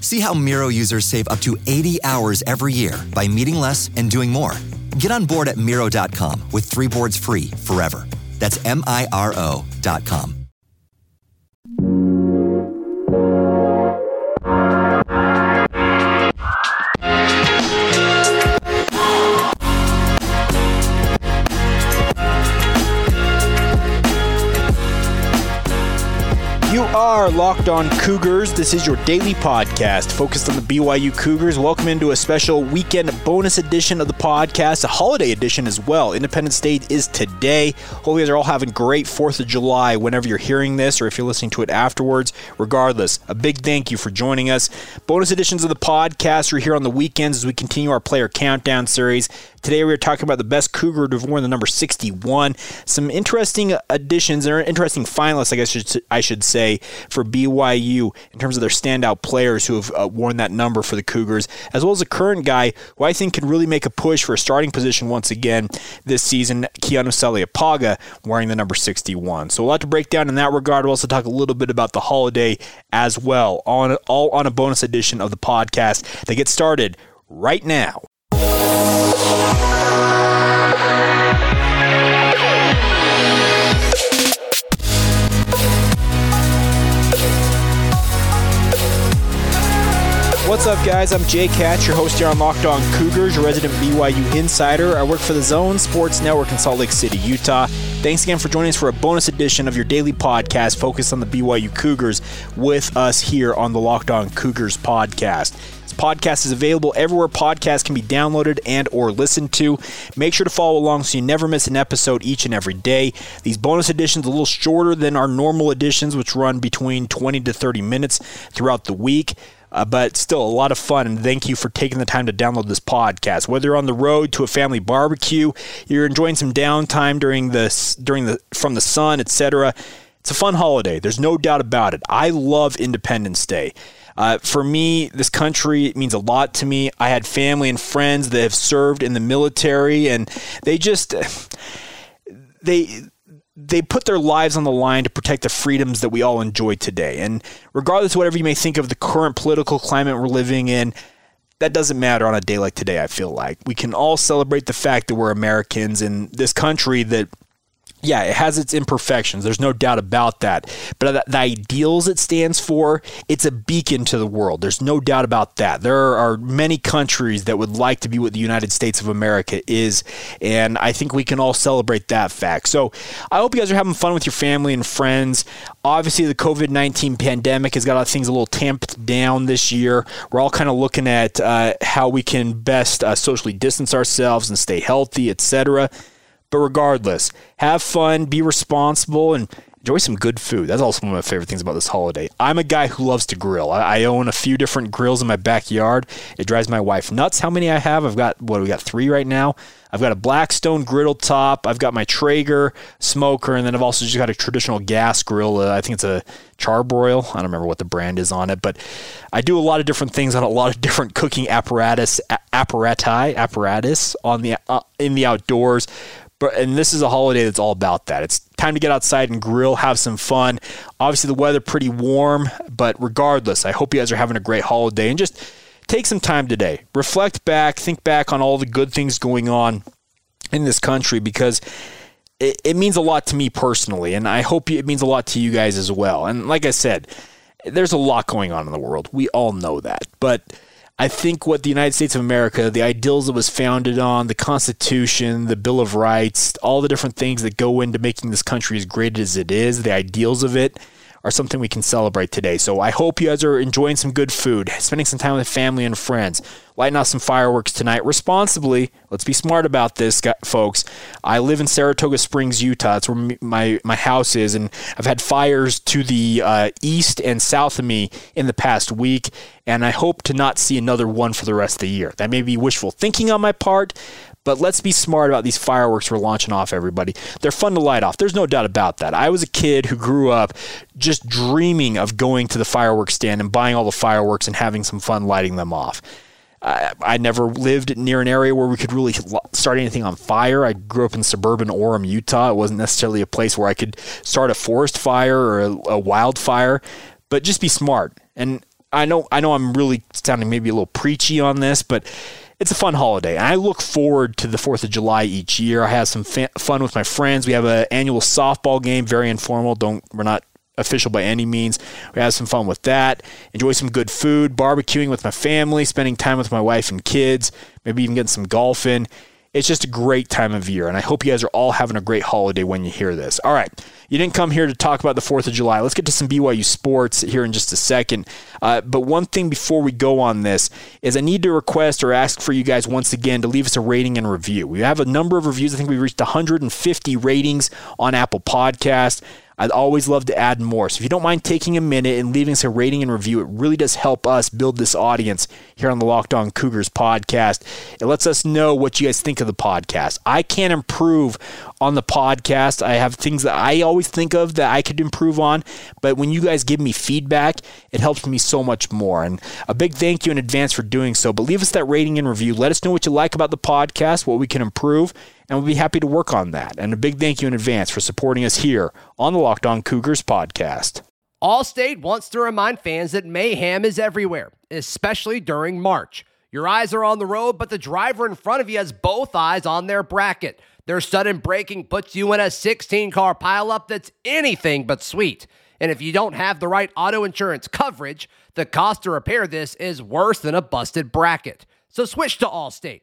See how Miro users save up to 80 hours every year by meeting less and doing more. Get on board at Miro.com with three boards free forever. That's M I R O.com. are Locked On Cougars. This is your daily podcast focused on the BYU Cougars. Welcome into a special weekend bonus edition of the podcast, a holiday edition as well. Independence Day is today. Hope you guys are all having great 4th of July whenever you're hearing this or if you're listening to it afterwards. Regardless, a big thank you for joining us. Bonus editions of the podcast are here on the weekends as we continue our player countdown series. Today we are talking about the best Cougar to have worn the number 61. Some interesting additions or interesting finalists, I guess I should say, for BYU in terms of their standout players who have uh, worn that number for the Cougars, as well as a current guy who I think can really make a push for a starting position once again this season, Keanu Saleapaga, wearing the number 61. So a lot to break down in that regard. We'll also talk a little bit about the holiday as well, on all on a bonus edition of the podcast. They get started right now. What's up, guys? I'm Jake Hatch, your host here on Locked On Cougars, your resident BYU insider. I work for the Zone Sports Network in Salt Lake City, Utah. Thanks again for joining us for a bonus edition of your daily podcast focused on the BYU Cougars with us here on the Locked On Cougars podcast podcast is available everywhere podcasts can be downloaded and or listened to make sure to follow along so you never miss an episode each and every day these bonus editions are a little shorter than our normal editions which run between 20 to 30 minutes throughout the week uh, but still a lot of fun. And thank you for taking the time to download this podcast. Whether you're on the road to a family barbecue, you're enjoying some downtime during the during the from the sun, etc. It's a fun holiday. There's no doubt about it. I love Independence Day. Uh, for me, this country means a lot to me. I had family and friends that have served in the military, and they just they they put their lives on the line to protect the freedoms that we all enjoy today. And regardless of whatever you may think of the current political climate we're living in, that doesn't matter on a day like today, I feel like. We can all celebrate the fact that we're Americans in this country that yeah, it has its imperfections. There's no doubt about that. But the ideals it stands for, it's a beacon to the world. There's no doubt about that. There are many countries that would like to be what the United States of America is. And I think we can all celebrate that fact. So I hope you guys are having fun with your family and friends. Obviously, the COVID 19 pandemic has got things a little tamped down this year. We're all kind of looking at uh, how we can best uh, socially distance ourselves and stay healthy, etc. But regardless, have fun, be responsible, and enjoy some good food. That's also one of my favorite things about this holiday. I'm a guy who loves to grill. I, I own a few different grills in my backyard. It drives my wife nuts how many I have. I've got, what, we got three right now. I've got a Blackstone griddle top. I've got my Traeger smoker, and then I've also just got a traditional gas grill. Uh, I think it's a Char-Broil. I don't remember what the brand is on it, but I do a lot of different things on a lot of different cooking apparatus, apparati, apparatus on the uh, in the outdoors. But and this is a holiday that's all about that. It's time to get outside and grill, have some fun. Obviously, the weather pretty warm, but regardless, I hope you guys are having a great holiday and just take some time today. Reflect back, think back on all the good things going on in this country because it, it means a lot to me personally, and I hope it means a lot to you guys as well. And like I said, there's a lot going on in the world. We all know that. But I think what the United States of America, the ideals it was founded on, the Constitution, the Bill of Rights, all the different things that go into making this country as great as it is, the ideals of it, are something we can celebrate today. So I hope you guys are enjoying some good food, spending some time with family and friends, lighting off some fireworks tonight responsibly. Let's be smart about this, folks. I live in Saratoga Springs, Utah. That's where my my house is, and I've had fires to the uh, east and south of me in the past week, and I hope to not see another one for the rest of the year. That may be wishful thinking on my part, but let's be smart about these fireworks we're launching off, everybody. They're fun to light off. There's no doubt about that. I was a kid who grew up just dreaming of going to the fireworks stand and buying all the fireworks and having some fun lighting them off. I, I never lived near an area where we could really start anything on fire. I grew up in suburban Orem, Utah. It wasn't necessarily a place where I could start a forest fire or a, a wildfire, but just be smart. And I know I know I'm really sounding maybe a little preachy on this, but it's a fun holiday. And I look forward to the 4th of July each year. I have some fa- fun with my friends. We have an annual softball game, very informal. Don't we're not official by any means. We have some fun with that. Enjoy some good food, barbecuing with my family, spending time with my wife and kids, maybe even getting some golf in. It's just a great time of year, and I hope you guys are all having a great holiday when you hear this. All right, you didn't come here to talk about the 4th of July. Let's get to some BYU sports here in just a second. Uh, but one thing before we go on this is I need to request or ask for you guys once again to leave us a rating and review. We have a number of reviews. I think we reached 150 ratings on Apple Podcast. I'd always love to add more. So if you don't mind taking a minute and leaving us a rating and review, it really does help us build this audience here on the Locked On Cougars podcast. It lets us know what you guys think of the podcast. I can't improve on the podcast. I have things that I always think of that I could improve on, but when you guys give me feedback, it helps me so much more. And a big thank you in advance for doing so. But leave us that rating and review. Let us know what you like about the podcast, what we can improve, and we'll be happy to work on that. And a big thank you in advance for supporting us here on the Locked On Cougars podcast. Allstate wants to remind fans that mayhem is everywhere, especially during March. Your eyes are on the road, but the driver in front of you has both eyes on their bracket. Their sudden braking puts you in a 16 car pileup that's anything but sweet. And if you don't have the right auto insurance coverage, the cost to repair this is worse than a busted bracket. So switch to Allstate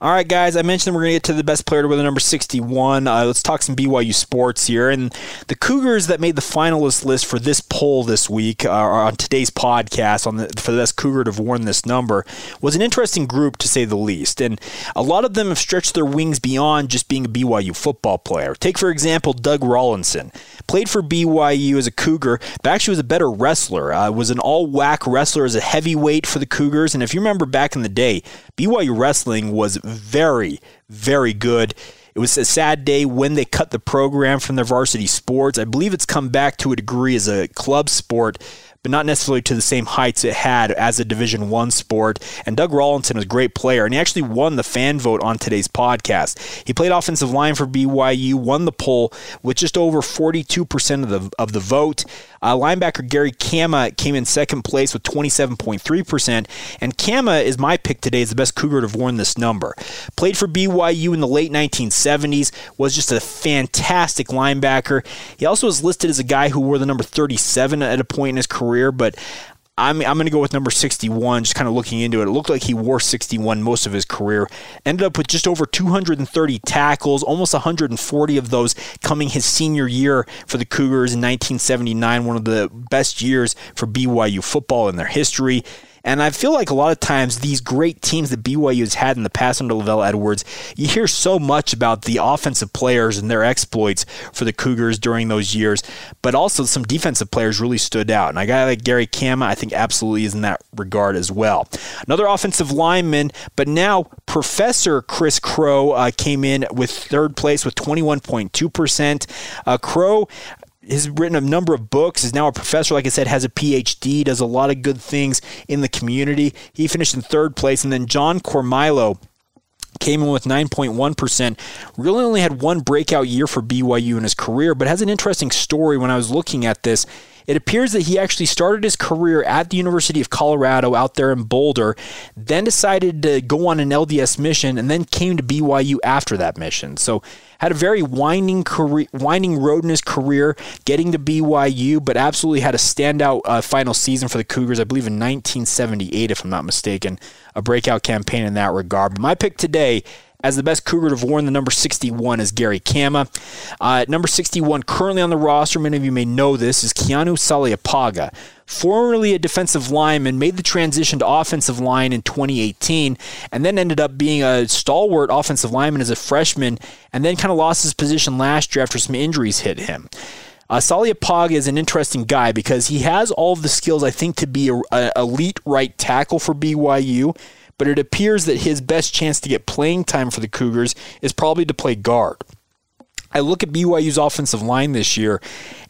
All right, guys, I mentioned we're going to get to the best player with the number 61. Uh, let's talk some BYU sports here. And the Cougars that made the finalist list for this poll this week, uh, on today's podcast, on the, for the best Cougar to have worn this number, was an interesting group to say the least. And a lot of them have stretched their wings beyond just being a BYU football player. Take, for example, Doug Rollinson. Played for BYU as a Cougar, but actually was a better wrestler. Uh, was an all WAC wrestler as a heavyweight for the Cougars. And if you remember back in the day, BYU wrestling was very, very good. It was a sad day when they cut the program from their varsity sports. I believe it's come back to a degree as a club sport, but not necessarily to the same heights it had as a Division One sport. And Doug Rollinson was a great player, and he actually won the fan vote on today's podcast. He played offensive line for BYU, won the poll with just over 42% of the of the vote. Uh, linebacker Gary Kama came in second place with 27.3%, and Kama is my pick today as the best Cougar to have worn this number. Played for BYU in the late 1970s, was just a fantastic linebacker. He also was listed as a guy who wore the number 37 at a point in his career, but I'm, I'm going to go with number 61, just kind of looking into it. It looked like he wore 61 most of his career. Ended up with just over 230 tackles, almost 140 of those coming his senior year for the Cougars in 1979, one of the best years for BYU football in their history And I feel like a lot of times these great teams that BYU has had in the past under LaVell Edwards, you hear so much about the offensive players and their exploits for the Cougars during those years, but also some defensive players really stood out. And a guy like Gary Kama, I think absolutely is in that regard as well. Another offensive lineman, but now Professor Chris Crowe uh, came in with third place with 21.2%. Uh, Crowe has written a number of books, is now a professor, like I said, has a PhD, does a lot of good things in the community. He finished in third place. And then John Cormilo came in with 9.1%. Really only had one breakout year for BYU in his career, but has an interesting story when I was looking at this. It appears that he actually started his career at the University of Colorado out there in Boulder, then decided to go on an LDS mission, and then came to BYU after that mission. So had a very winding career, winding road in his career, getting to BYU, but absolutely had a standout uh, final season for the Cougars. I believe in 1978, if I'm not mistaken, a breakout campaign in that regard. But my pick today as the best Cougar to have worn the number 61 is Gary Kama. Uh, number 61 currently on the roster, many of you may know this, is Keanu Saleapaga. Formerly a defensive lineman, made the transition to offensive line in 2018, and then ended up being a stalwart offensive lineman as a freshman, and then kind of lost his position last year after some injuries hit him. Uh, Saleapaga is an interesting guy because he has all of the skills, I think, to be a elite right tackle for BYU but it appears that his best chance to get playing time for the Cougars is probably to play guard. I look at BYU's offensive line this year,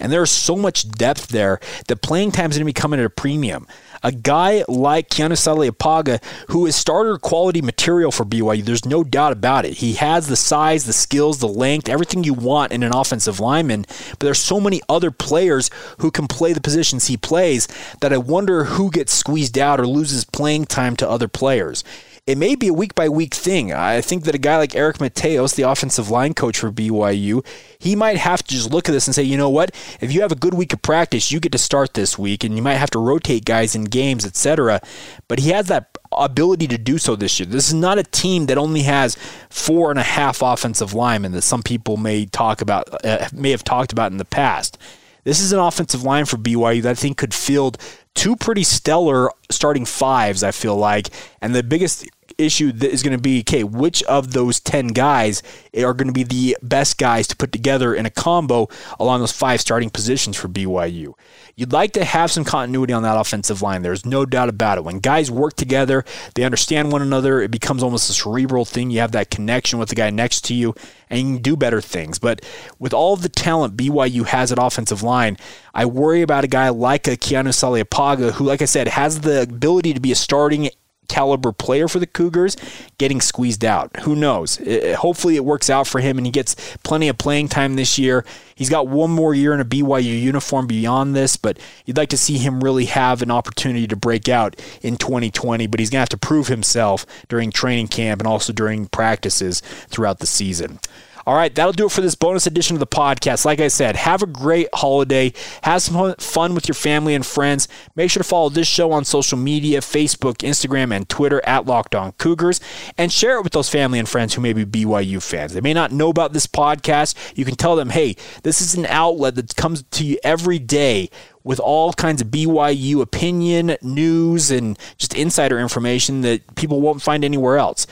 and there's so much depth there that playing time is going to be coming at a premium a guy like Keanu Saleapaga, who is starter quality material for BYU. There's no doubt about it. He has the size, the skills, the length, everything you want in an offensive lineman. But there's so many other players who can play the positions he plays that I wonder who gets squeezed out or loses playing time to other players it may be a week by week thing. I think that a guy like Eric Mateos, the offensive line coach for BYU, he might have to just look at this and say, you know what? If you have a good week of practice, you get to start this week, and you might have to rotate guys in games, etc. But he has that ability to do so this year. This is not a team that only has four and a half offensive linemen that some people may talk about, uh, may have talked about in the past. This is an offensive line for BYU that I think could field two pretty stellar starting fives, I feel like. And the biggest issue is going to be okay, which of those 10 guys are going to be the best guys to put together in a combo along those five starting positions for BYU? You'd like to have some continuity on that offensive line. There's no doubt about it. When guys work together, they understand one another, it becomes almost a cerebral thing. You have that connection with the guy next to you, and you can do better things. But with all the talent BYU has at offensive line, I worry about a guy like a Keanu Saleapaga, who, like I said, has the ability to be a starting caliber player for the Cougars getting squeezed out. Who knows? It, hopefully it works out for him and he gets plenty of playing time this year. He's got one more year in a BYU uniform beyond this, but you'd like to see him really have an opportunity to break out in 2020, but he's going to have to prove himself during training camp and also during practices throughout the season. All right, that'll do it for this bonus edition of the podcast. Like I said, have a great holiday. Have some fun with your family and friends. Make sure to follow this show on social media Facebook, Instagram, and Twitter at Locked On Cougars and share it with those family and friends who may be BYU fans. They may not know about this podcast. You can tell them, hey, this is an outlet that comes to you every day with all kinds of BYU opinion, news, and just insider information that people won't find anywhere else.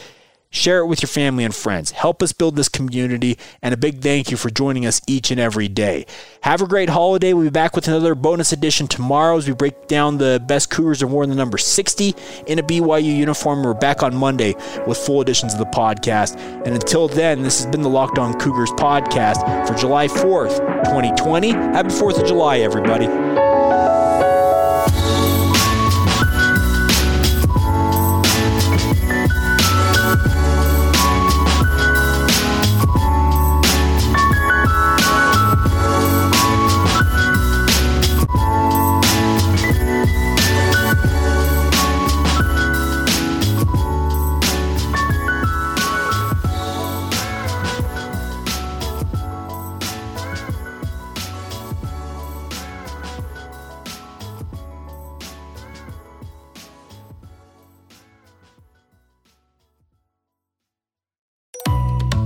Share it with your family and friends. Help us build this community, and a big thank you for joining us each and every day. Have a great holiday. We'll be back with another bonus edition tomorrow as we break down the best Cougars more than the number 60 in a BYU uniform. We're back on Monday with full editions of the podcast. And until then, this has been the Locked On Cougars podcast for July 4th, 2020. Happy 4th of July, everybody.